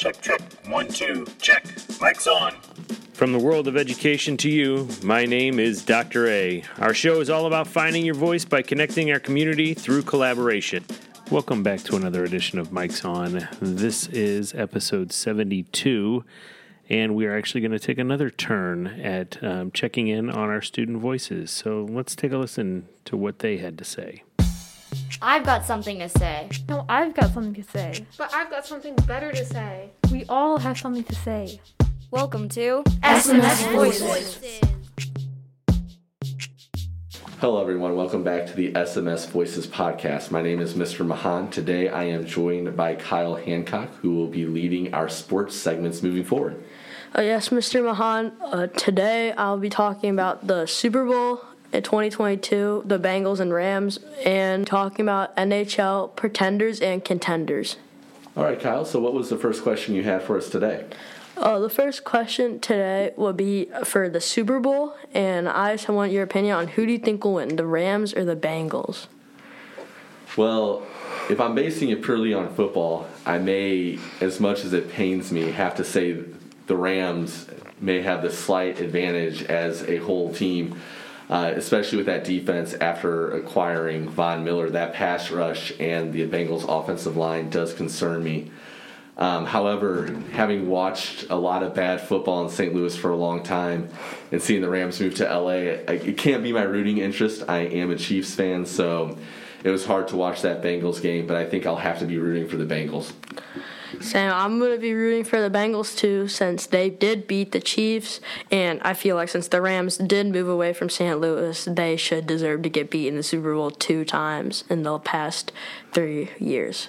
Check, check. One, two, check. Mic's on. From the world of education to you, my name is Dr. A. Our show is all about finding your voice by connecting our community through collaboration. Welcome back to another edition of Mic's On. This is episode 72, and we are actually going to take another turn at um, checking in on our student voices. So let's take a listen to what they had to say. I've got something to say. No, I've got something to say. But I've got something better to say. We all have something to say. Welcome to SMS Voices. Hello, everyone. Welcome back to the SMS Voices podcast. My name is Mr. Mahan. Today I am joined by Kyle Hancock, who will be leading our sports segments moving forward. Uh, yes, Mr. Mahan. Uh, today I'll be talking about the Super Bowl in 2022, the Bengals and Rams, and talking about NHL pretenders and contenders. All right, Kyle. So, what was the first question you had for us today? Uh, the first question today will be for the Super Bowl, and I just want your opinion on who do you think will win, the Rams or the Bengals? Well, if I'm basing it purely on football, I may, as much as it pains me, have to say the Rams may have the slight advantage as a whole team, uh, especially with that defense after acquiring Von Miller. That pass rush and the Bengals' offensive line does concern me. Um, however, having watched a lot of bad football in St. Louis for a long time and seeing the Rams move to LA, it can't be my rooting interest. I am a Chiefs fan, so it was hard to watch that Bengals game, but I think I'll have to be rooting for the Bengals. Sam, I'm going to be rooting for the Bengals too, since they did beat the Chiefs, and I feel like since the Rams did move away from St. Louis, they should deserve to get beat in the Super Bowl two times in the past three years.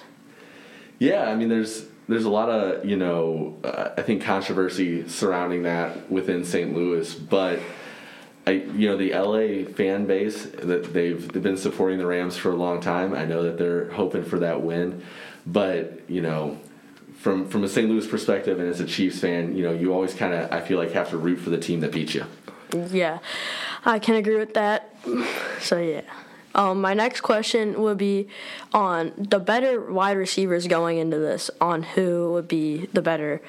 Yeah, I mean, there's there's a lot of you know uh, I think controversy surrounding that within St. Louis, but I you know the LA fan base that they've they've been supporting the Rams for a long time. I know that they're hoping for that win, but you know from from a St. Louis perspective and as a Chiefs fan, you know you always kind of I feel like have to root for the team that beat you. Yeah, I can agree with that. So yeah. Um, my next question would be on the better wide receivers going into this, on who would be the better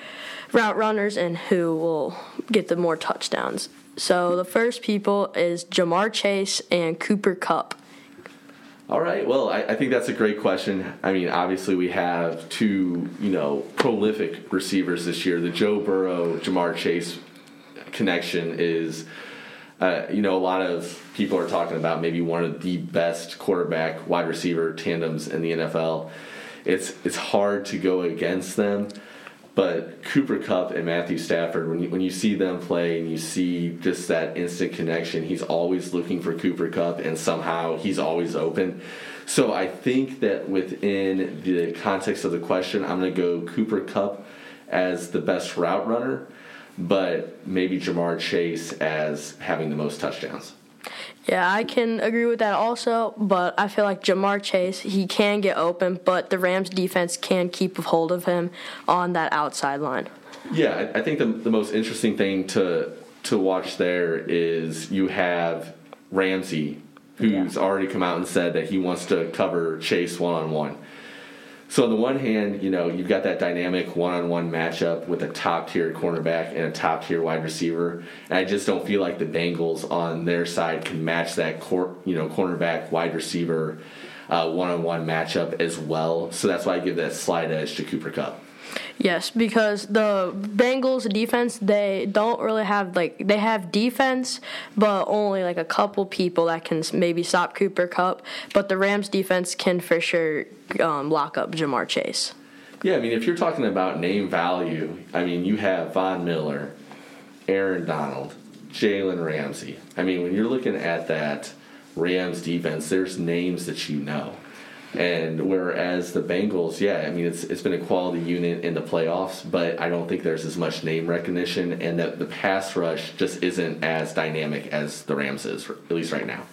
route runners and who will get the more touchdowns. So the first people is Ja'Marr Chase and Cooper Kupp. All right. Well, I, I, think that's a great question. I mean, obviously, we have two, you know, prolific receivers this year. The Joe Burrow, Ja'Marr Chase connection is uh, you know, a lot of people are talking about maybe one of the best quarterback wide receiver tandems in the NFL. It's it's hard to go against them, but Cooper Kupp and Matthew Stafford, when you, when you see them play and you see just that instant connection, he's always looking for Cooper Kupp and somehow he's always open. So I think that within the context of the question, I'm going to go Cooper Kupp as the best route runner but maybe Ja'Marr Chase as having the most touchdowns. Yeah, I can agree with that also, but I feel like Ja'Marr Chase, he can get open, but the Rams defense can keep a hold of him on that outside line. Yeah, I think the, the most interesting thing to to watch there is you have Ramsey, who's yeah. already come out and said that he wants to cover Chase one on one. So on the one hand, you know, you've got that dynamic one-on-one matchup with a top-tier cornerback and a top-tier wide receiver, and I just don't feel like the Bengals on their side can match that, cor- you know, cornerback wide receiver uh, one-on-one matchup as well. So that's why I give that slight edge to Cooper Kupp. Yes, because the Bengals defense they don't really have like they have defense, but only like a couple people that can maybe stop Cooper Kupp. But the Rams defense can for sure um, lock up Ja'Marr Chase. Yeah, I mean if you're talking about name value, I mean you have Von Miller, Aaron Donald, Jalen Ramsey. I mean when you're looking at that Rams defense, there's names that you know. And whereas the Bengals, yeah, I mean it's it's been a quality unit in the playoffs, but I don't think there's as much name recognition, and that the pass rush just isn't as dynamic as the Rams is, at least right now.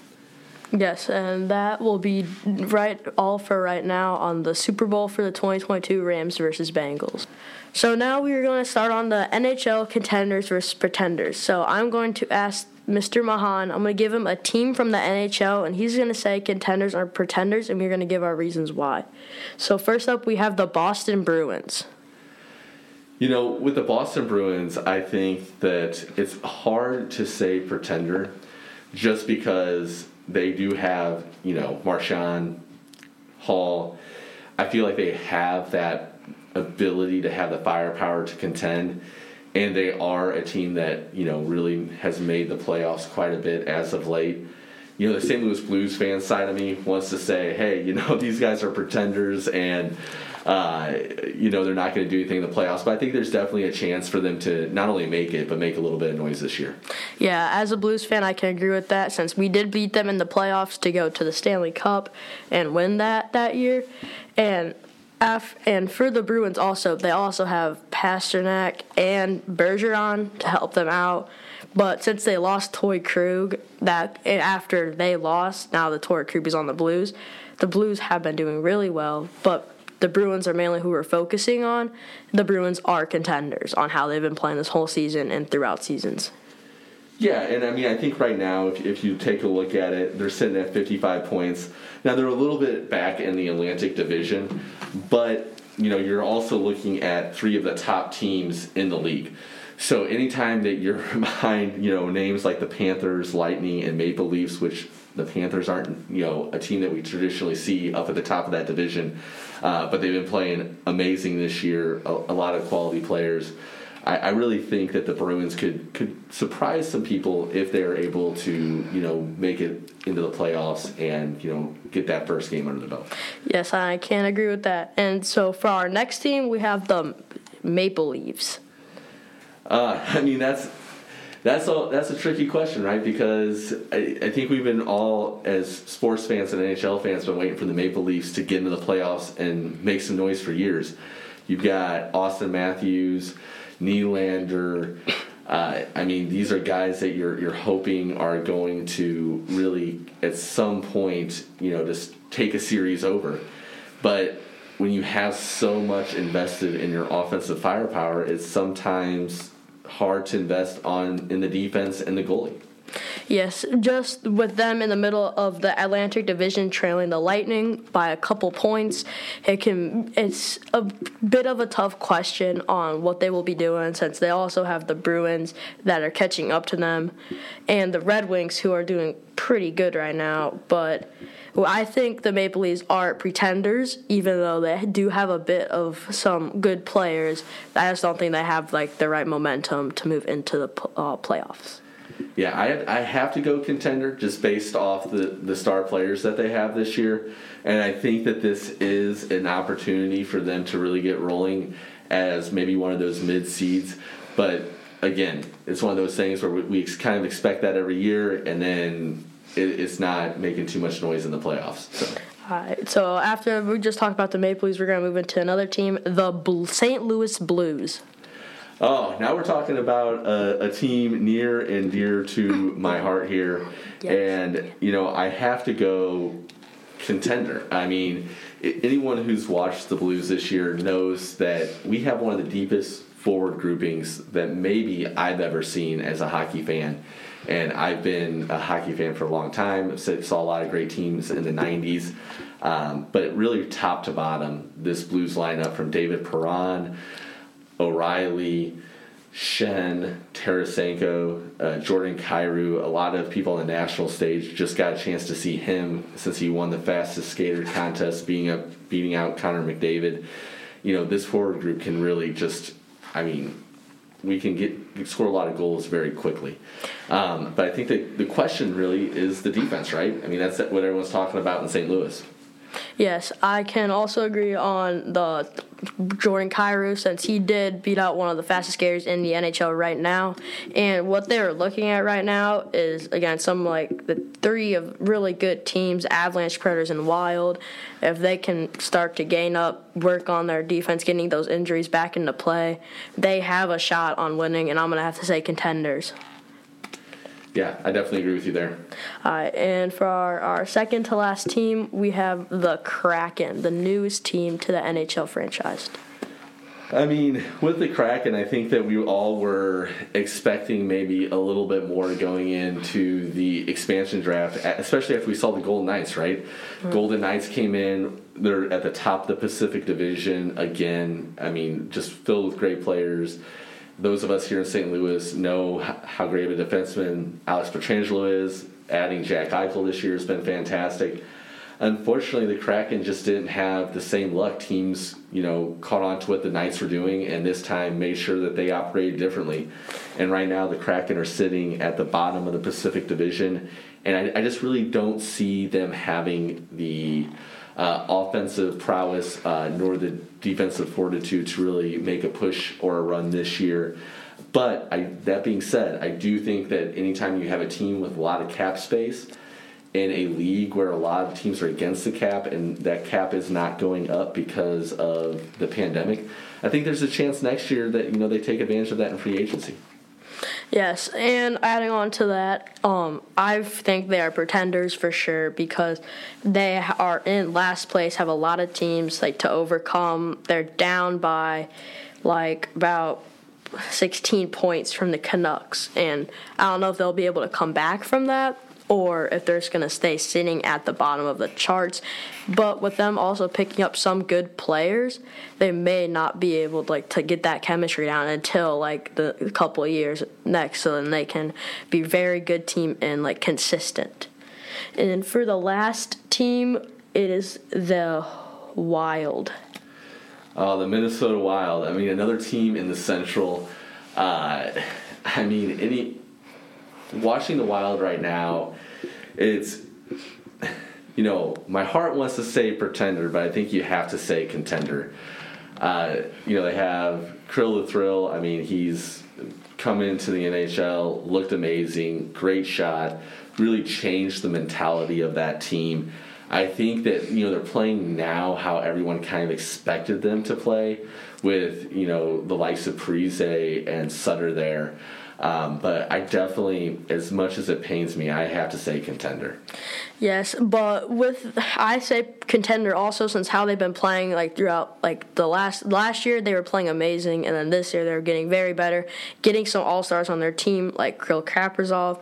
Yes, and that will be right all for right now on the Super Bowl for the 2022 Rams versus Bengals. So now we are going to start on the NHL contenders versus pretenders. So I'm going to ask Mr. Mahan. I'm going to give him a team from the NHL, and he's going to say contenders are pretenders, and we're going to give our reasons why. So, first up, we have the Boston Bruins. You know, with the Boston Bruins, I think that it's hard to say pretender just because they do have, you know, Marchand, Hall. I feel like they have that ability to have the firepower to contend. And they are a team that, you know, really has made the playoffs quite a bit as of late. You know, the St. Louis Blues fan side of me wants to say, hey, you know, these guys are pretenders and uh, you know, they're not going to do anything in the playoffs. But I think there's definitely a chance for them to not only make it, but make a little bit of noise this year. Yeah, as a Blues fan, I can agree with that since we did beat them in the playoffs to go to the Stanley Cup and win that that year. And Af- and for the Bruins also, they also have Pastrnak and Bergeron to help them out. But since they lost Torey Krug, that after they lost, now the Torey Krug is on the Blues. The Blues have been doing really well, but the Bruins are mainly who we're focusing on. The Bruins are contenders on how they've been playing this whole season and throughout seasons. Yeah, and I mean, I think right now, if, if you take a look at it, they're sitting at 55 points. Now, they're a little bit back in the Atlantic Division, but, you know, you're also looking at three of the top teams in the league. So anytime that you're behind, you know, names like the Panthers, Lightning, and Maple Leafs, which the Panthers aren't, you know, a team that we traditionally see up at the top of that division, uh, but they've been playing amazing this year. A, a lot of quality players. I, I, really think that the Bruins could could surprise some people if they're able to, you know, make it into the playoffs and you know get that first game under the belt. Yes, I can agree with that. And so for our next team, we have the Maple Leafs. Uh, I mean that's that's a that's a tricky question, right? Because I, I, think we've been all as sports fans and NHL fans been waiting for the Maple Leafs to get into the playoffs and make some noise for years. You've got Auston Matthews, Nylander. Uh, I mean, these are guys that you're you're hoping are going to really at some point, you know, just take a series over. But when you have so much invested in your offensive firepower, it's sometimes hard to invest on in the defense and the goalie. Yes, just with them in the middle of the Atlantic Division trailing the Lightning by a couple points, it can it's a bit of a tough question on what they will be doing since they also have the Bruins that are catching up to them and the Red Wings who are doing pretty good right now, but I think the Maple Leafs are pretenders, even though they do have a bit of some good players. I just don't think they have like the right momentum to move into the uh, playoffs. Yeah, I I have to go contender just based off the the star players that they have this year, and I think that this is an opportunity for them to really get rolling as maybe one of those mid seeds, but. Again, it's one of those things where we, we kind of expect that every year, and then it, it's not making too much noise in the playoffs. So. All right. So after we just talked about the Maple Leafs, we're going to move into another team, the St. Louis Blues. Oh, now we're talking about a, a, team near and dear to my heart here, yes. and you know I have to go contender. I mean, anyone who's watched the Blues this year knows that we have one of the deepest forward groupings that maybe I've ever seen as a hockey fan. And I've been a hockey fan for a long time. Saw a lot of great teams in the 90s. Um, but really, top to bottom, this Blues lineup from David Perron, O'Reilly, Schenn, Tarasenko, uh, Jordan Kyrou, a lot of people on the national stage just got a chance to see him since he won the fastest skater contest, being up, beating out Connor McDavid. You know, this forward group can really just, I mean, we can get score a lot of goals very quickly. Um, but I think that the question really is the defense, right? I mean, that's what everyone's talking about in St. Louis. Yes, I can also agree on the Jordan Kyrou since he did beat out one of the fastest skaters in the NHL right now. And what they're looking at right now is again some like the three of really good teams, Avalanche, Predators, and Wild. If they can start to gain up, work on their defense, getting those injuries back into play, they have a shot on winning. And I'm gonna have to say contenders. Yeah, I definitely agree with you there. Right, and for our, our second to last team, we have the Kraken, the newest team to the NHL franchise. I mean, with the Kraken, I think that we all were expecting maybe a little bit more going into the expansion draft, especially after we saw the Golden Knights, right? Mm-hmm. Golden Knights came in, they're at the top of the Pacific Division again. I mean, just filled with great players. Those of us here in St. Louis know how great of a defenseman Alex Pietrangelo is. Adding Jack Eichel this year has been fantastic. Unfortunately, the Kraken just didn't have the same luck. Teams, you know, caught on to what the Knights were doing, and this time made sure that they operated differently. And right now, the Kraken are sitting at the bottom of the Pacific Division, and I, I just really don't see them having the uh, offensive prowess uh, nor the defensive fortitude to really make a push or a run this year. But I, that being said, I do think that anytime you have a team with a lot of cap space in a league where a lot of teams are against the cap and that cap is not going up because of the pandemic, I think there's a chance next year that you know they take advantage of that in free agency. Yes, and adding on to that, um, I think they are pretenders for sure because they are in last place, have a lot of teams like to overcome. They're down by like about 16 points from the Canucks, and I don't know if they'll be able to come back from that or if they're just going to stay sitting at the bottom of the charts. But with them also picking up some good players, they may not be able to, like to get that chemistry down until like the couple years next, so then they can be very good team and like consistent. And then for the last team, it is the Wild. Uh, the Minnesota Wild. I mean, another team in the Central. Uh, I mean, any watching the Wild right now, it's you know my heart wants to say pretender, but I think you have to say contender. Uh, you know they have Kirill the Thrill. I mean, he's come into the NHL, looked amazing, great shot, really changed the mentality of that team. I think that you know they're playing now how everyone kind of expected them to play, with you know the likes of Parise and Suter there. Um, but I definitely, as much as it pains me, I have to say contender. Yes, but with I say contender also since how they've been playing like throughout like the last last year they were playing amazing and then this year they're getting very better, getting some all stars on their team like Kirill Kaprizov,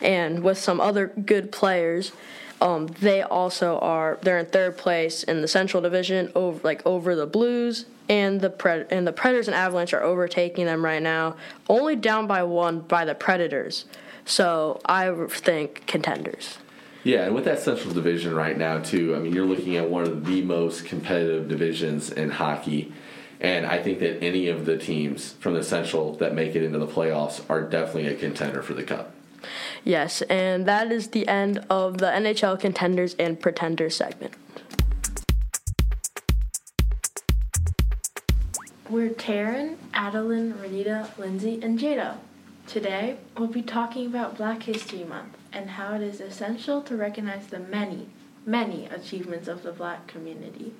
and with some other good players. Um, they also are they're in third place in the Central Division over like over the Blues and the Pred- and the Predators and Avalanche are overtaking them right now, only down by one by the Predators. So I think contenders. Yeah, and with that Central Division right now too, I mean you're looking at one of the most competitive divisions in hockey. And I think that any of the teams from the Central that make it into the playoffs are definitely a contender for the Cup. Yes, and that is the end of the NHL contenders and pretenders segment. We're Taryn, Adeline, Renita, Lindsay, and Jada. Today, we'll be talking about Black History Month and how it is essential to recognize the many, many achievements of the black community.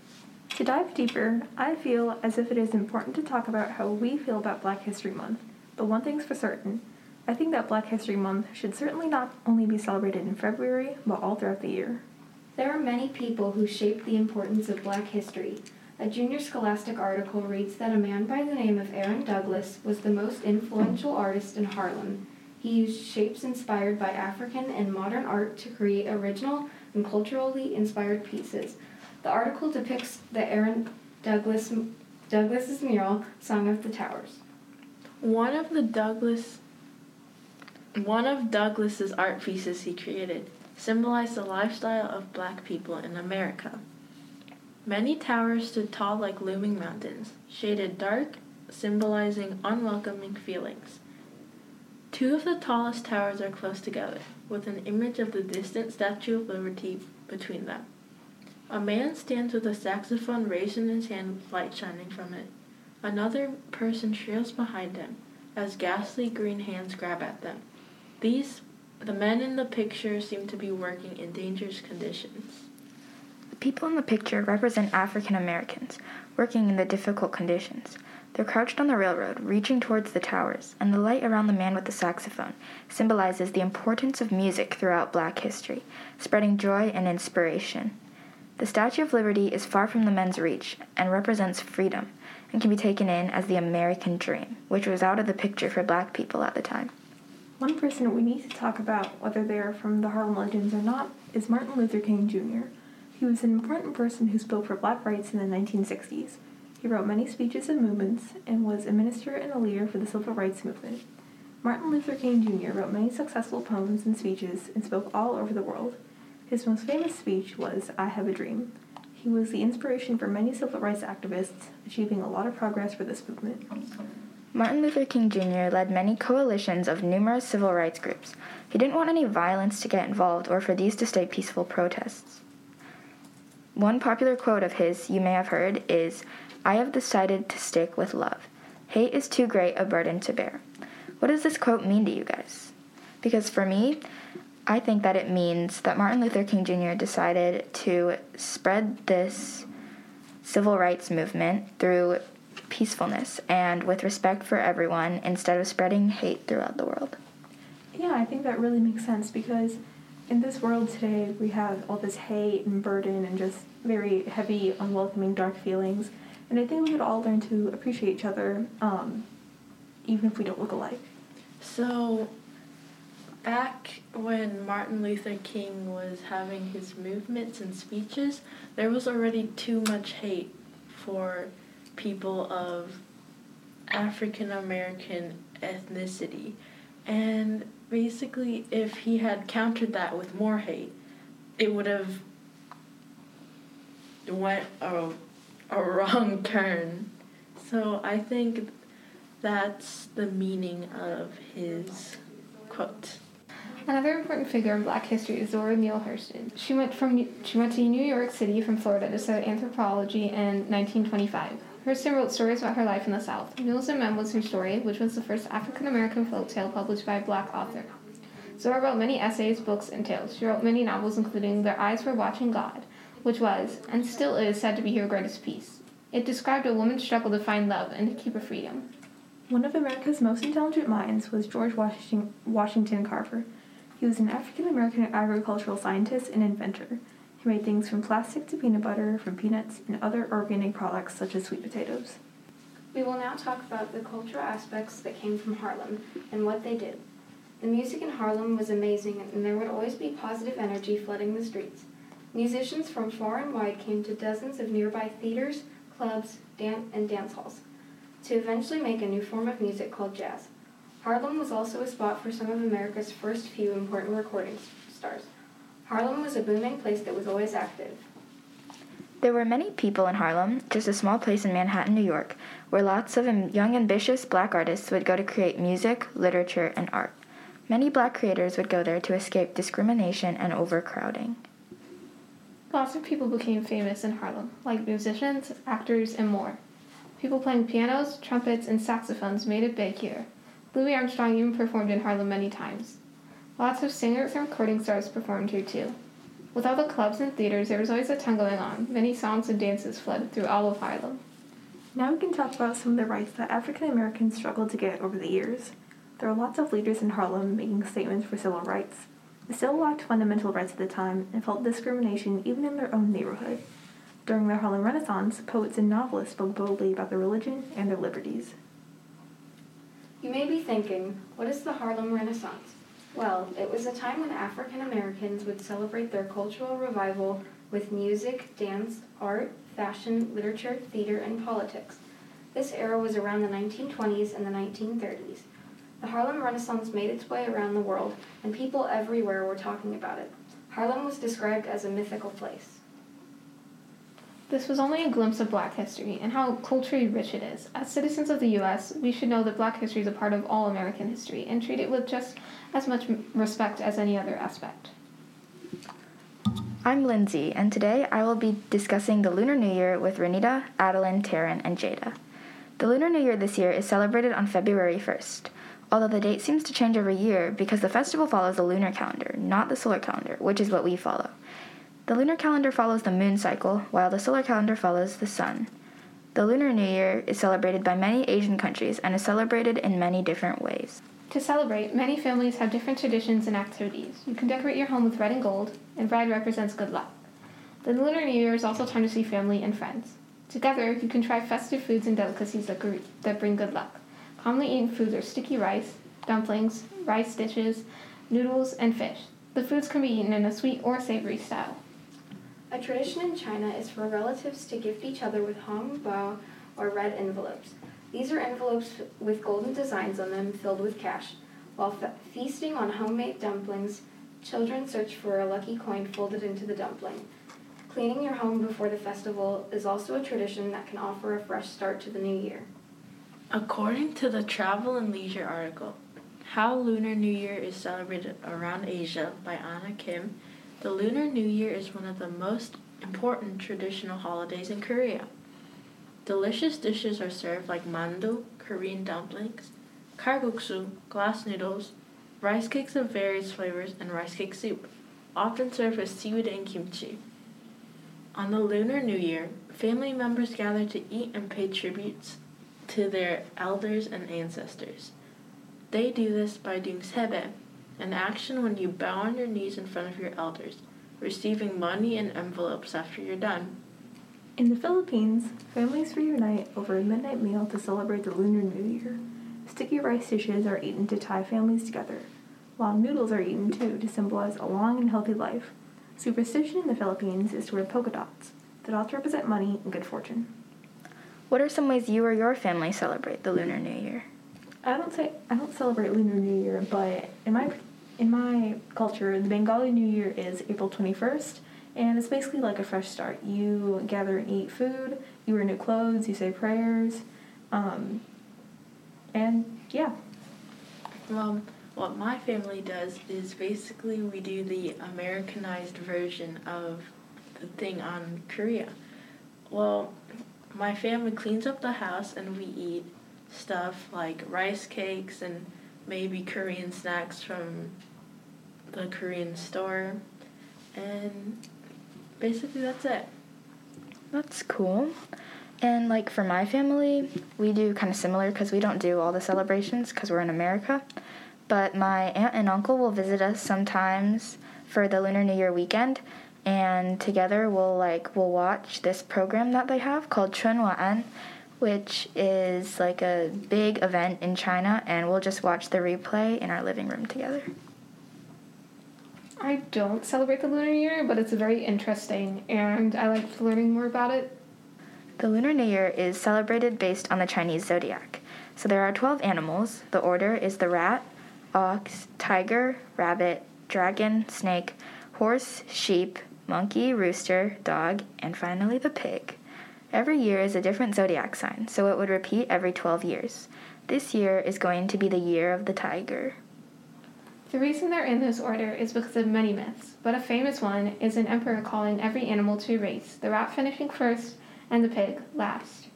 To dive deeper, I feel as if it is important to talk about how we feel about Black History Month. But one thing's for certain I think that Black History Month should certainly not only be celebrated in February, but all throughout the year. There are many people who shape the importance of black history. A junior scholastic article reads that a man by the name of Aaron Douglas was the most influential artist in Harlem. He used shapes inspired by African and modern art to create original and culturally inspired pieces. The article depicts the Aaron Douglas Douglas's mural, Song of the Towers. One of the Douglas one of Douglas's art pieces he created symbolized the lifestyle of black people in America. Many towers stood tall like looming mountains, shaded dark, symbolizing unwelcoming feelings. Two of the tallest towers are close together, with an image of the distant Statue of Liberty between them. A man stands with a saxophone raised in his hand with light shining from it. Another person trails behind him as ghastly green hands grab at them. These, the men in the picture seem to be working in dangerous conditions. The people in the picture represent African Americans working in the difficult conditions. They're crouched on the railroad, reaching towards the towers, and the light around the man with the saxophone symbolizes the importance of music throughout black history, spreading joy and inspiration. The Statue of Liberty is far from the men's reach and represents freedom. and can be taken in as the American dream, which was out of the picture for black people at the time. One person we need to talk about, whether they are from the Harlem Legends or not, is Martin Luther King Jr. He was an important person who spoke for black rights in the 1960s. He wrote many speeches and movements and was a minister and a leader for the civil rights movement. Martin Luther King Jr. wrote many successful poems and speeches and spoke all over the world. His most famous speech was I Have a Dream. He was the inspiration for many civil rights activists, achieving a lot of progress for this movement. Martin Luther King Jr. led many coalitions of numerous civil rights groups. He didn't want any violence to get involved or for these to stay peaceful protests. One popular quote of his you may have heard is I have decided to stick with love. Hate is too great a burden to bear. What does this quote mean to you guys? Because for me, I think that it means that Martin Luther King Jr. decided to spread this civil rights movement through peacefulness and with respect for everyone instead of spreading hate throughout the world. Yeah, I think that really makes sense because in this world today, we have all this hate and burden and just very heavy, unwelcoming, dark feelings. And I think we could all learn to appreciate each other, um, even if we don't look alike. So, back when Martin Luther King was having his movements and speeches, there was already too much hate for people of African American ethnicity. And basically, if he had countered that with more hate, it would have went a, a wrong turn. So I think that's the meaning of his quote. Another important figure in Black history is Zora Neale Hurston. She went from she went to New York City from Florida to study anthropology in 1925. Hurston wrote stories about her life in the South. Mules and Men was her story, which was the first African American folk tale published by a black author. Zora wrote many essays, books, and tales. She wrote many novels, including Their Eyes Were Watching God, which was, and still is, said to be her greatest piece. It described a woman's struggle to find love and to keep her freedom. One of America's most intelligent minds was George Washington, Carver. He was an African American agricultural scientist and inventor. He made things from plastic to peanut butter, from peanuts, and other organic products such as sweet potatoes. We will now talk about the cultural aspects that came from Harlem and what they did. The music in Harlem was amazing, and there would always be positive energy flooding the streets. Musicians from far and wide came to dozens of nearby theaters, clubs, dan- and dance halls to eventually make a new form of music called jazz. Harlem was also a spot for some of America's first few important recording stars. Harlem was a booming place that was always active. There were many people in Harlem, just a small place in Manhattan, New York, where lots of young, ambitious black artists would go to create music, literature, and art. Many black creators would go there to escape discrimination and overcrowding. Lots of people became famous in Harlem, like musicians, actors, and more. People playing pianos, trumpets, and saxophones made it big here. Louis Armstrong even performed in Harlem many times. Lots of singers and recording stars performed here too. With all the clubs and theaters, there was always a ton going on. Many songs and dances flooded through all of Harlem. Now we can talk about some of the rights that African Americans struggled to get over the years. There were lots of leaders in Harlem making statements for civil rights. They still lacked fundamental rights at the time and felt discrimination even in their own neighborhood. During the Harlem Renaissance, poets and novelists spoke boldly about their religion and their liberties. You may be thinking, what is the Harlem Renaissance? Well, it was a time when African Americans would celebrate their cultural revival with music, dance, art, fashion, literature, theater, and politics. This era was around the 1920s and the 1930s. The Harlem Renaissance made its way around the world, and people everywhere were talking about it. Harlem was described as a mythical place. This was only a glimpse of black history and how culturally rich it is. As citizens of the U.S., we should know that black history is a part of all American history and treat it with just as much respect as any other aspect. I'm Lindsay, and today I will be discussing the Lunar New Year with Renita, Adeline, Taryn, and Jada. The Lunar New Year this year is celebrated on February 1st, although the date seems to change every year because the festival follows the lunar calendar, not the solar calendar, which is what we follow. The lunar calendar follows the moon cycle, while the solar calendar follows the sun. The Lunar New Year is celebrated by many Asian countries and is celebrated in many different ways. To celebrate, many families have different traditions and activities. You can decorate your home with red and gold, and red represents good luck. The Lunar New Year is also time to see family and friends. Together, you can try festive foods and delicacies that, bring good luck. Commonly eaten foods are sticky rice, dumplings, rice dishes, noodles, and fish. The foods can be eaten in a sweet or savory style. A tradition in China is for relatives to gift each other with hong bao or red envelopes. These are envelopes with golden designs on them filled with cash. While fe- feasting on homemade dumplings, children search for a lucky coin folded into the dumpling. Cleaning your home before the festival is also a tradition that can offer a fresh start to the new year. According to the Travel and Leisure article, How Lunar New Year is Celebrated Around Asia by Anna Kim, the Lunar New Year is one of the most important traditional holidays in Korea. Delicious dishes are served like mandu, Korean dumplings, kalguksu, glass noodles, rice cakes of various flavors, and rice cake soup, often served with seaweed and kimchi. On the Lunar New Year, family members gather to eat and pay tributes to their elders and ancestors. They do this by doing sebae, an action when you bow on your knees in front of your elders, receiving money in envelopes after you're done. In the Philippines, families reunite over a midnight meal to celebrate the Lunar New Year. Sticky rice dishes are eaten to tie families together, while noodles are eaten too to symbolize a long and healthy life. Superstition in the Philippines is to wear polka dots. The dots represent money and good fortune. What are some ways you or your family celebrate the Lunar New Year? I don't say I don't celebrate Lunar New Year, but in my in my culture, the Bengali New Year is April twenty first, and it's basically like a fresh start. You gather and eat food, you wear new clothes, you say prayers, um, and yeah. Well, what my family does is basically we do the Americanized version of the thing on Korea. Well, my family cleans up the house and we eat stuff like rice cakes and maybe Korean snacks from the Korean store. And basically that's it. That's cool. And like for my family, we do kind of similar because we don't do all the celebrations because we're in America. But my aunt and uncle will visit us sometimes for the Lunar New Year weekend, and together we'll like we'll watch this program that they have called Chunwan, which is like a big event in China, and we'll just watch the replay in our living room together. I don't celebrate the Lunar New Year, but it's very interesting, and I like learning more about it. The Lunar New Year is celebrated based on the Chinese zodiac. So there are 12 animals. The order is the rat, ox, tiger, rabbit, dragon, snake, horse, sheep, monkey, rooster, dog, and finally the pig. Every year is a different zodiac sign, so it would repeat every 12 years. This year is going to be the year of the tiger. The reason they're in this order is because of many myths, but a famous one is an emperor calling every animal to a race, the rat finishing first and the pig last.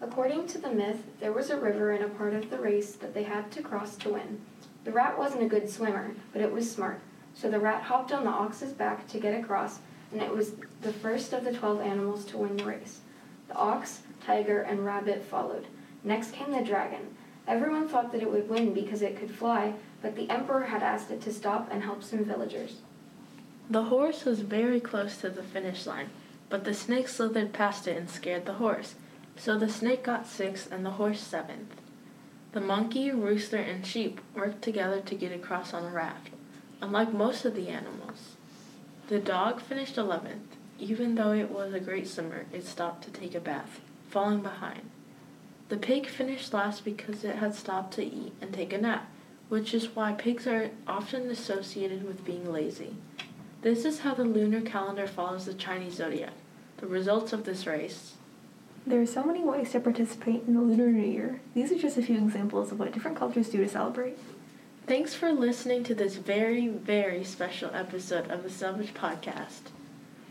According to the myth, there was a river in a part of the race that they had to cross to win. The rat wasn't a good swimmer, but it was smart, so the rat hopped on the ox's back to get across, and it was the first of the twelve animals to win the race. The ox, tiger, and rabbit followed. Next came the dragon. Everyone thought that it would win because it could fly, but the emperor had asked it to stop and help some villagers. The horse was very close to the finish line, but the snake slithered past it and scared the horse. So the snake got sixth and the horse seventh. The monkey, rooster, and sheep worked together to get across on a raft, unlike most of the animals. The dog finished eleventh. Even though it was a great swimmer, it stopped to take a bath, falling behind. The pig finished last because it had stopped to eat and take a nap, which is why pigs are often associated with being lazy. This is how the lunar calendar follows the Chinese zodiac. The results of this race. There are so many ways to participate in the Lunar New Year. These are just a few examples of what different cultures do to celebrate. Thanks for listening to this very, very special episode of the Selvage Podcast.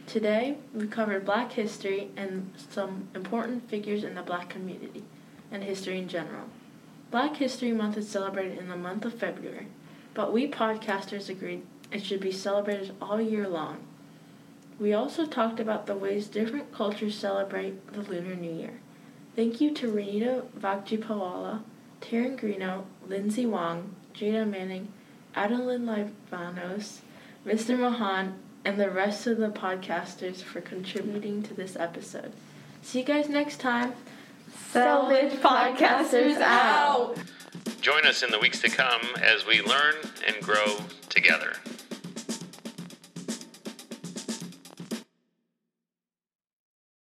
Today, we covered Black history and some important figures in the Black community and history in general. Black History Month is celebrated in the month of February, but we podcasters agreed it should be celebrated all year long. We also talked about the ways different cultures celebrate the Lunar New Year. Thank you to Renita Vagjipawala, Taryn Greeno, Lindsay Wong, Jada Manning, Adeline Livanos, Mr. Mahan, and the rest of the podcasters for contributing to this episode. See you guys next time. Salvage Podcasters out. Join us in the weeks to come as we learn and grow together.